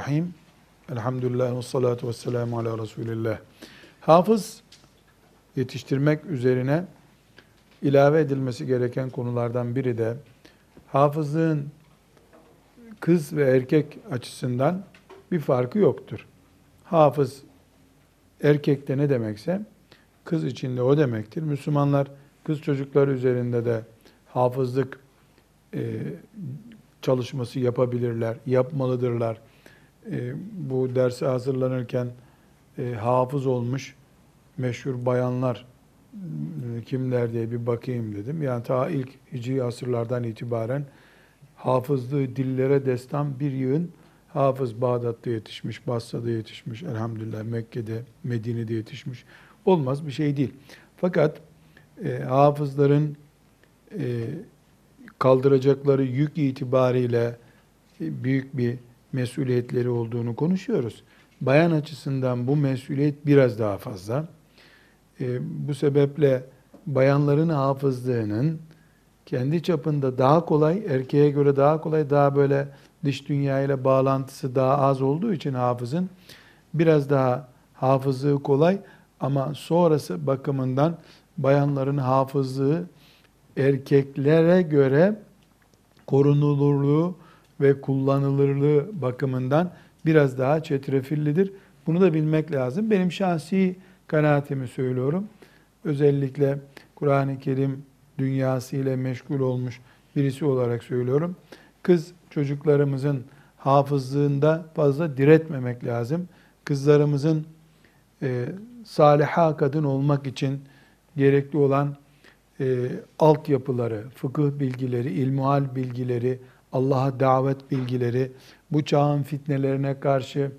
Bismillahirrahmanirrahim. Elhamdülillah ve salatu ve selamu ala Resulillah. Hafız yetiştirmek üzerine ilave edilmesi gereken konulardan biri de hafızlığın kız ve erkek açısından bir farkı yoktur. Hafız erkekte ne demekse kız içinde o demektir. Müslümanlar kız çocuklar üzerinde de hafızlık e, çalışması yapabilirler, yapmalıdırlar. E, bu derse hazırlanırken e, hafız olmuş meşhur bayanlar kimler diye bir bakayım dedim. Yani ta ilk hicri asırlardan itibaren hafızlığı dillere destan bir yığın hafız Bağdat'ta yetişmiş, Basra'da yetişmiş, elhamdülillah Mekke'de, Medine'de yetişmiş. Olmaz bir şey değil. Fakat e, hafızların e, kaldıracakları yük itibariyle e, büyük bir mesuliyetleri olduğunu konuşuyoruz. Bayan açısından bu mesuliyet biraz daha fazla. E, bu sebeple bayanların hafızlığının kendi çapında daha kolay, erkeğe göre daha kolay, daha böyle dış dünya ile bağlantısı daha az olduğu için hafızın biraz daha hafızlığı kolay ama sonrası bakımından bayanların hafızlığı erkeklere göre korunulurluğu ve kullanılırlığı bakımından biraz daha çetrefillidir. Bunu da bilmek lazım. Benim şahsi kanaatimi söylüyorum. Özellikle Kur'an-ı Kerim dünyası ile meşgul olmuş birisi olarak söylüyorum. Kız çocuklarımızın hafızlığında fazla diretmemek lazım. Kızlarımızın e, saliha kadın olmak için gerekli olan e, altyapıları, fıkıh bilgileri, ilmuhal bilgileri, Allah'a davet bilgileri, bu çağın fitnelerine karşı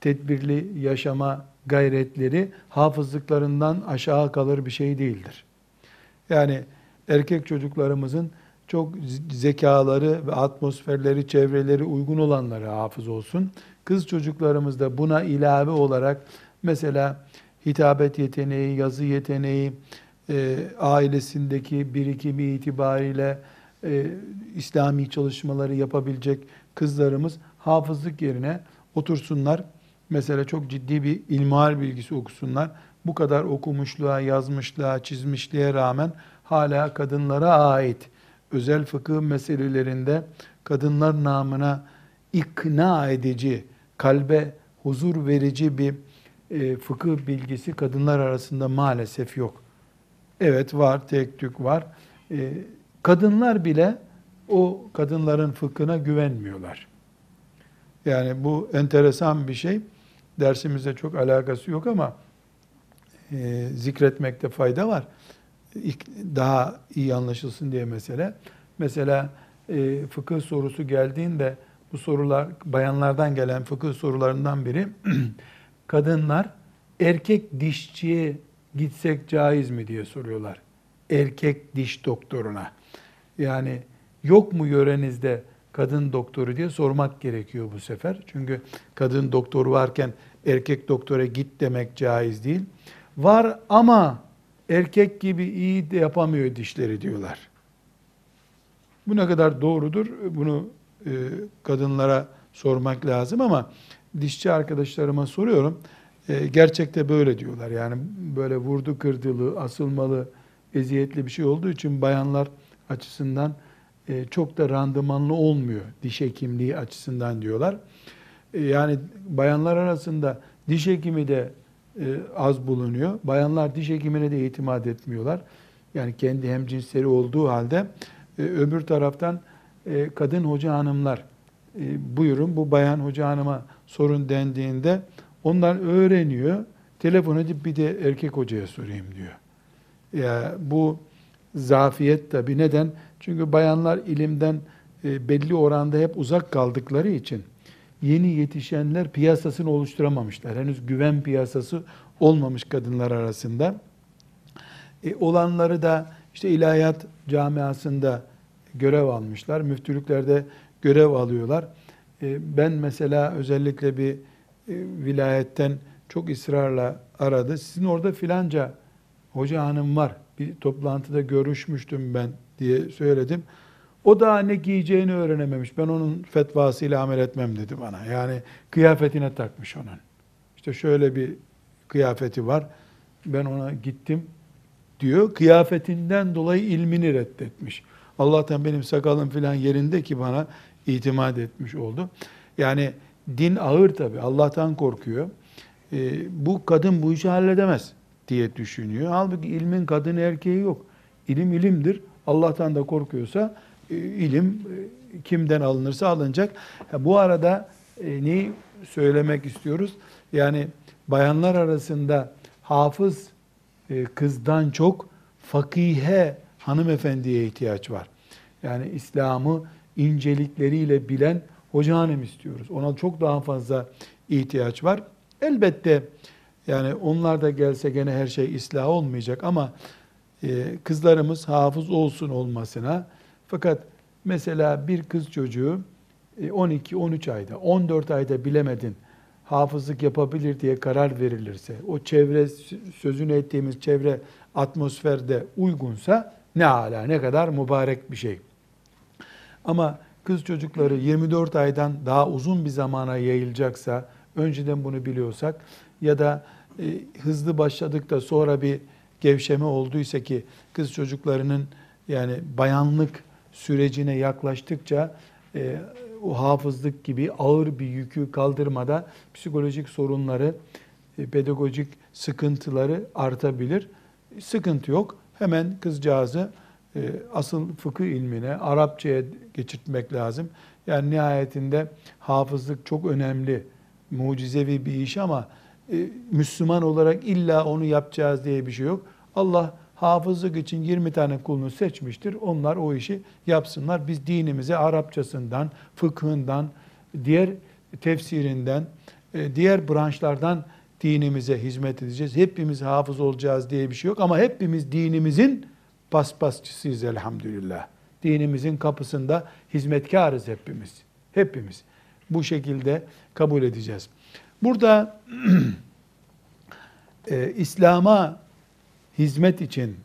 tedbirli yaşama gayretleri hafızlıklarından aşağı kalır bir şey değildir. Yani erkek çocuklarımızın çok zekaları ve atmosferleri, çevreleri uygun olanları hafız olsun. Kız çocuklarımız da buna ilave olarak mesela hitabet yeteneği, yazı yeteneği, e, ailesindeki birikimi itibariyle e, İslami çalışmaları yapabilecek kızlarımız hafızlık yerine otursunlar. Mesela çok ciddi bir ilmihal bilgisi okusunlar. Bu kadar okumuşluğa, yazmışlığa, çizmişliğe rağmen hala kadınlara ait özel fıkıh meselelerinde kadınlar namına ikna edici, kalbe huzur verici bir e, fıkıh bilgisi kadınlar arasında maalesef yok. Evet var, tek tük var. E, kadınlar bile o kadınların fıkhına güvenmiyorlar. Yani bu enteresan bir şey. Dersimizde çok alakası yok ama e, zikretmekte fayda var. Daha iyi anlaşılsın diye mesele. Mesela e, fıkıh sorusu geldiğinde bu sorular bayanlardan gelen fıkıh sorularından biri kadınlar erkek dişçiye gitsek caiz mi diye soruyorlar. Erkek diş doktoruna. Yani yok mu yörenizde kadın doktoru diye sormak gerekiyor bu sefer. Çünkü kadın doktor varken erkek doktora git demek caiz değil. Var ama erkek gibi iyi de yapamıyor dişleri diyorlar. Bu ne kadar doğrudur? Bunu e, kadınlara sormak lazım ama dişçi arkadaşlarıma soruyorum. E, gerçekte böyle diyorlar. Yani böyle vurdu kırdılı, asılmalı, eziyetli bir şey olduğu için bayanlar açısından e, çok da randımanlı olmuyor diş hekimliği açısından diyorlar. E, yani bayanlar arasında diş hekimi de e, az bulunuyor. Bayanlar diş hekimine de itimat etmiyorlar. Yani kendi hemcinsleri olduğu halde e, öbür taraftan kadın hoca hanımlar buyurun bu bayan hoca hanıma sorun dendiğinde onlar öğreniyor. Telefon edip bir de erkek hocaya sorayım diyor. Ya bu zafiyet tabi. Neden? Çünkü bayanlar ilimden e, belli oranda hep uzak kaldıkları için yeni yetişenler piyasasını oluşturamamışlar. Henüz güven piyasası olmamış kadınlar arasında. E, olanları da işte ilahiyat camiasında görev almışlar. Müftülüklerde görev alıyorlar. E, ben mesela özellikle bir e, vilayetten çok ısrarla aradı. Sizin orada filanca hoca hanım var. Bir toplantıda görüşmüştüm ben diye söyledim. O da ne giyeceğini öğrenememiş. Ben onun fetvasıyla amel etmem dedi bana. Yani kıyafetine takmış onun. İşte şöyle bir kıyafeti var. Ben ona gittim diyor. Kıyafetinden dolayı ilmini reddetmiş. Allah'tan benim sakalım filan yerinde ki bana itimat etmiş oldu. Yani din ağır tabi. Allah'tan korkuyor. Ee, bu kadın bu işi halledemez diye düşünüyor. Halbuki ilmin kadın erkeği yok. İlim ilimdir. Allah'tan da korkuyorsa e, ilim e, kimden alınırsa alınacak. Bu arada e, neyi söylemek istiyoruz? Yani bayanlar arasında hafız kızdan çok fakihe hanımefendiye ihtiyaç var. Yani İslam'ı incelikleriyle bilen hoca hanım istiyoruz. Ona çok daha fazla ihtiyaç var. Elbette yani onlar da gelse gene her şey ıslah olmayacak ama e, kızlarımız hafız olsun olmasına fakat mesela bir kız çocuğu 12-13 e, ayda, 14 ayda bilemedin hafızlık yapabilir diye karar verilirse, o çevre sözünü ettiğimiz çevre atmosferde uygunsa ne ala ne kadar mübarek bir şey. Ama kız çocukları 24 aydan daha uzun bir zamana yayılacaksa, önceden bunu biliyorsak ya da e, hızlı başladık da sonra bir gevşeme olduysa ki kız çocuklarının yani bayanlık sürecine yaklaştıkça e, o hafızlık gibi ağır bir yükü kaldırmada psikolojik sorunları, e, pedagojik sıkıntıları artabilir. Sıkıntı yok. Hemen kızcağızı e, asıl fıkıh ilmine, Arapçaya geçirtmek lazım. Yani nihayetinde hafızlık çok önemli, mucizevi bir iş ama e, Müslüman olarak illa onu yapacağız diye bir şey yok. Allah hafızlık için 20 tane kulunu seçmiştir. Onlar o işi yapsınlar. Biz dinimize Arapçasından, fıkhından, diğer tefsirinden, e, diğer branşlardan dinimize hizmet edeceğiz. Hepimiz hafız olacağız diye bir şey yok ama hepimiz dinimizin paspasçısıyız elhamdülillah. Dinimizin kapısında hizmetkarız hepimiz. Hepimiz. Bu şekilde kabul edeceğiz. Burada e, İslam'a hizmet için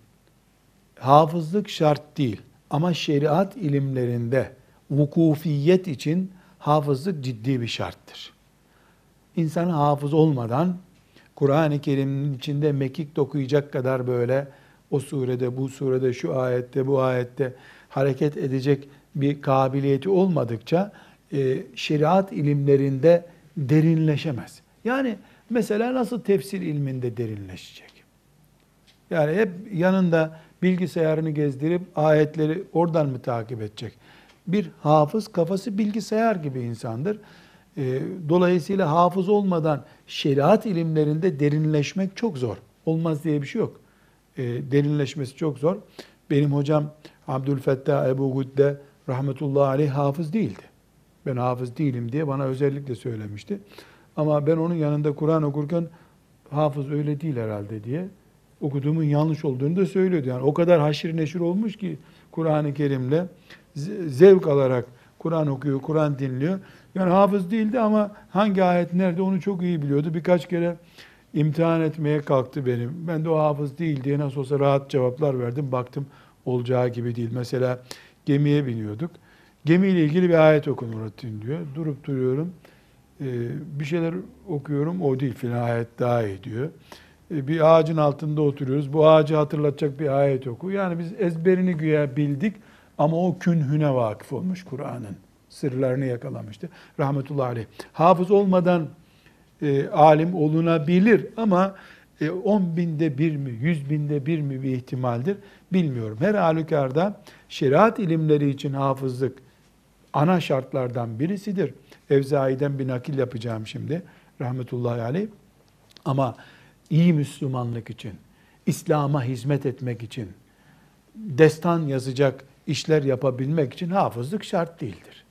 hafızlık şart değil. Ama şeriat ilimlerinde vukufiyet için hafızlık ciddi bir şarttır. İnsan hafız olmadan Kur'an-ı Kerim'in içinde mekik dokuyacak kadar böyle o surede, bu surede, şu ayette, bu ayette hareket edecek bir kabiliyeti olmadıkça e, şeriat ilimlerinde derinleşemez. Yani mesela nasıl tefsir ilminde derinleşecek? Yani hep yanında bilgisayarını gezdirip ayetleri oradan mı takip edecek? Bir hafız kafası bilgisayar gibi insandır. E, dolayısıyla hafız olmadan şeriat ilimlerinde derinleşmek çok zor. Olmaz diye bir şey yok. E, derinleşmesi çok zor. Benim hocam Abdülfettah Ebu Gudde rahmetullahi aleyh hafız değildi. Ben hafız değilim diye bana özellikle söylemişti. Ama ben onun yanında Kur'an okurken hafız öyle değil herhalde diye okuduğumun yanlış olduğunu da söylüyordu. Yani o kadar haşir neşir olmuş ki Kur'an-ı Kerim'le zevk alarak Kur'an okuyor, Kur'an dinliyor. Yani hafız değildi ama hangi ayet nerede onu çok iyi biliyordu. Birkaç kere imtihan etmeye kalktı benim. Ben de o hafız değil diye nasıl olsa rahat cevaplar verdim. Baktım olacağı gibi değil. Mesela gemiye biniyorduk. Gemiyle ilgili bir ayet oku Nurattin diyor. Durup duruyorum. Ee, bir şeyler okuyorum. O değil filan ayet daha iyi diyor. Ee, bir ağacın altında oturuyoruz. Bu ağacı hatırlatacak bir ayet oku. Yani biz ezberini güya bildik ama o künhüne vakıf olmuş Kur'an'ın. Sırlarını yakalamıştı. Rahmetullahi aleyh. Hafız olmadan e, alim olunabilir ama e, 10 binde bir mi, 100 binde bir mi bir ihtimaldir bilmiyorum. Her halükarda şeriat ilimleri için hafızlık ana şartlardan birisidir. Evzai'den bir nakil yapacağım şimdi. Rahmetullahi aleyh. Ama iyi Müslümanlık için, İslam'a hizmet etmek için, destan yazacak işler yapabilmek için hafızlık şart değildir.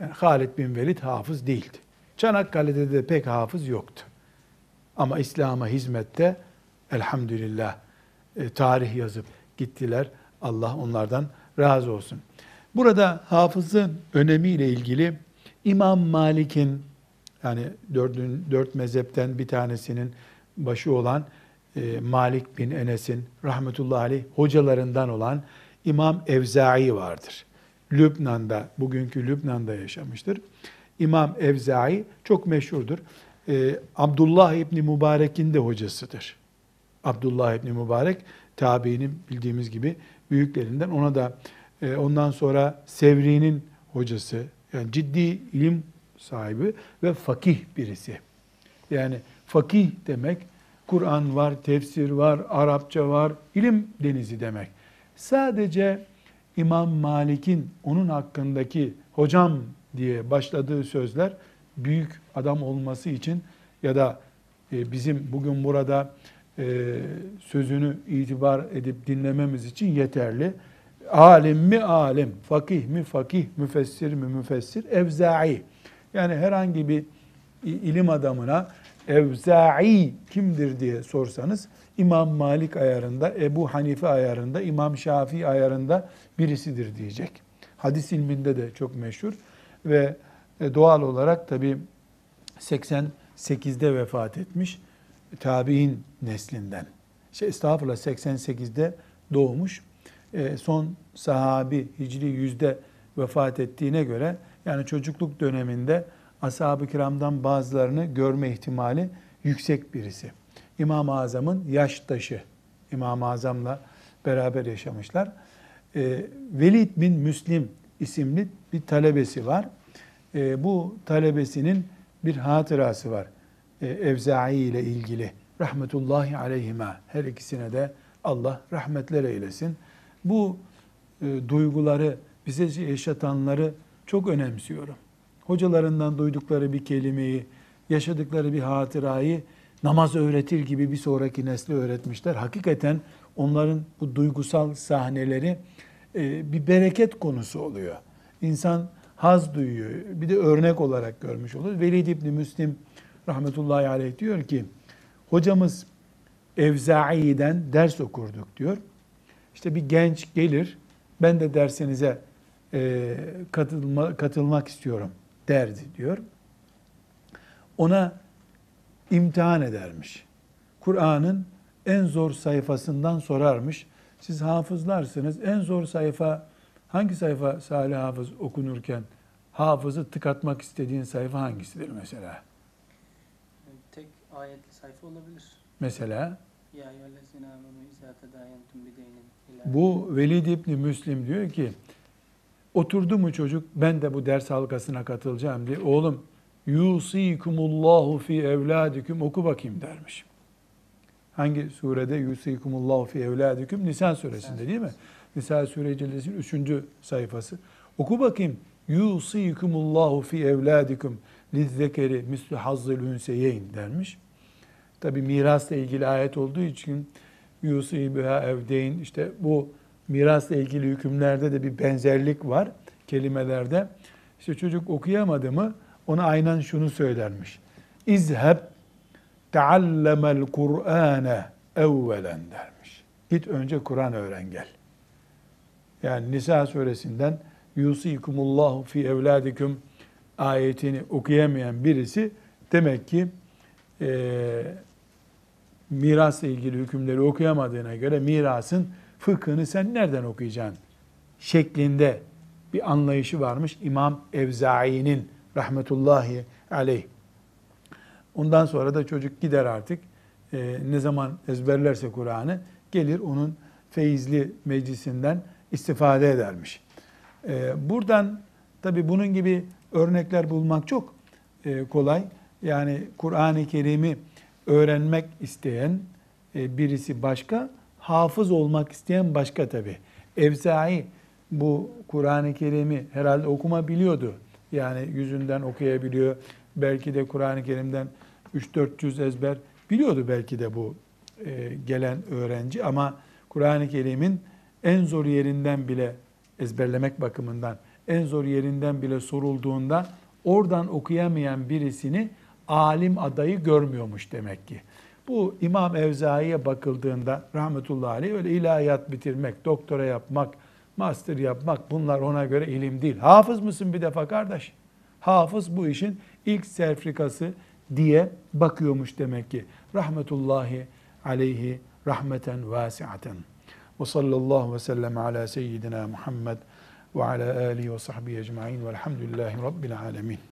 Yani Halid bin Velid hafız değildi. Çanakkale'de de pek hafız yoktu. Ama İslam'a hizmette elhamdülillah e, tarih yazıp gittiler. Allah onlardan razı olsun. Burada hafızın önemiyle ilgili İmam Malik'in yani dördün, dört mezhepten bir tanesinin başı olan e, Malik bin Enes'in rahmetullahi aleyh hocalarından olan İmam Evzai vardır. Lübnan'da, bugünkü Lübnan'da yaşamıştır. İmam Evzai çok meşhurdur. Ee, Abdullah İbni Mübarek'in de hocasıdır. Abdullah İbni Mübarek tabiinin bildiğimiz gibi büyüklerinden. Ona da e, ondan sonra Sevri'nin hocası. Yani ciddi ilim sahibi ve fakih birisi. Yani fakih demek Kur'an var, tefsir var, Arapça var, ilim denizi demek. Sadece İmam Malik'in onun hakkındaki hocam diye başladığı sözler büyük adam olması için ya da e, bizim bugün burada e, sözünü itibar edip dinlememiz için yeterli. Alim mi alim, fakih mi fakih, müfessir mi müfessir, evzai. Yani herhangi bir ilim adamına Evza'i kimdir diye sorsanız İmam Malik ayarında, Ebu Hanife ayarında, İmam Şafii ayarında birisidir diyecek. Hadis ilminde de çok meşhur ve e, doğal olarak tabi 88'de vefat etmiş tabi'in neslinden. Şey, estağfurullah 88'de doğmuş. E, son sahabi Hicri yüzde vefat ettiğine göre yani çocukluk döneminde ashab-ı kiramdan bazılarını görme ihtimali yüksek birisi. İmam-ı Azam'ın yaştaşı. İmam-ı Azam'la beraber yaşamışlar. E, Velid bin Müslim isimli bir talebesi var. E, bu talebesinin bir hatırası var. E, Evza'i ile ilgili. Rahmetullahi aleyhime. Her ikisine de Allah rahmetler eylesin. Bu e, duyguları, bize yaşatanları çok önemsiyorum hocalarından duydukları bir kelimeyi, yaşadıkları bir hatırayı namaz öğretir gibi bir sonraki nesle öğretmişler. Hakikaten onların bu duygusal sahneleri e, bir bereket konusu oluyor. İnsan haz duyuyor. Bir de örnek olarak görmüş olur. Velid İbni Müslim rahmetullahi aleyh diyor ki, hocamız Evza'i'den ders okurduk diyor. İşte bir genç gelir, ben de dersinize e, katılma, katılmak istiyorum derdi diyor. Ona imtihan edermiş. Kur'an'ın en zor sayfasından sorarmış. Siz hafızlarsınız. En zor sayfa hangi sayfa Salih Hafız okunurken hafızı tıkatmak istediğin sayfa hangisidir mesela? Tek ayetli sayfa olabilir. Mesela? Ya eyyühellezine amenu izâ tedâyentum bideynin Bu Velid İbni Müslim diyor ki Oturdu mu çocuk ben de bu ders halkasına katılacağım diye. Oğlum yusikumullahu fi evladikum oku bakayım dermiş. Hangi surede yusikumullahu fi evladikum? Nisa suresinde değil mi? Nisa suresinin 3. sayfası. Oku bakayım. Yusikumullahu fi evladikum lizzekeri mislu hazzıl ünseyeyn dermiş. Tabi mirasla ilgili ayet olduğu için yusi biha evdeyn işte bu mirasla ilgili hükümlerde de bir benzerlik var kelimelerde. İşte çocuk okuyamadı mı ona aynen şunu söylermiş. İzheb teallemel Kur'ane evvelen dermiş. Git önce Kur'an öğren gel. Yani Nisa suresinden yusikumullahu fi evladikum ayetini okuyamayan birisi demek ki e, mirasla ilgili hükümleri okuyamadığına göre mirasın fıkhını sen nereden okuyacaksın? Şeklinde bir anlayışı varmış İmam Evzai'nin rahmetullahi aleyh. Ondan sonra da çocuk gider artık e, ne zaman ezberlerse Kur'an'ı gelir onun feyizli meclisinden istifade edermiş. E, buradan tabi bunun gibi örnekler bulmak çok e, kolay. Yani Kur'an-ı Kerim'i öğrenmek isteyen e, birisi başka, hafız olmak isteyen başka tabi. Evzai bu Kur'an-ı Kerim'i herhalde okuma biliyordu. Yani yüzünden okuyabiliyor. Belki de Kur'an-ı Kerim'den 3-400 ezber biliyordu belki de bu e, gelen öğrenci. Ama Kur'an-ı Kerim'in en zor yerinden bile ezberlemek bakımından en zor yerinden bile sorulduğunda oradan okuyamayan birisini alim adayı görmüyormuş demek ki. Bu İmam Evzai'ye bakıldığında rahmetullahi aleyh öyle ilahiyat bitirmek, doktora yapmak, master yapmak bunlar ona göre ilim değil. Hafız mısın bir defa kardeş? Hafız bu işin ilk serfrikası diye bakıyormuş demek ki. Rahmetullahi aleyhi rahmeten vasiaten. Ve sallallahu ve sellem ala seyyidina Muhammed ve ala alihi ve sahbihi ecma'in velhamdülillahi rabbil alemin.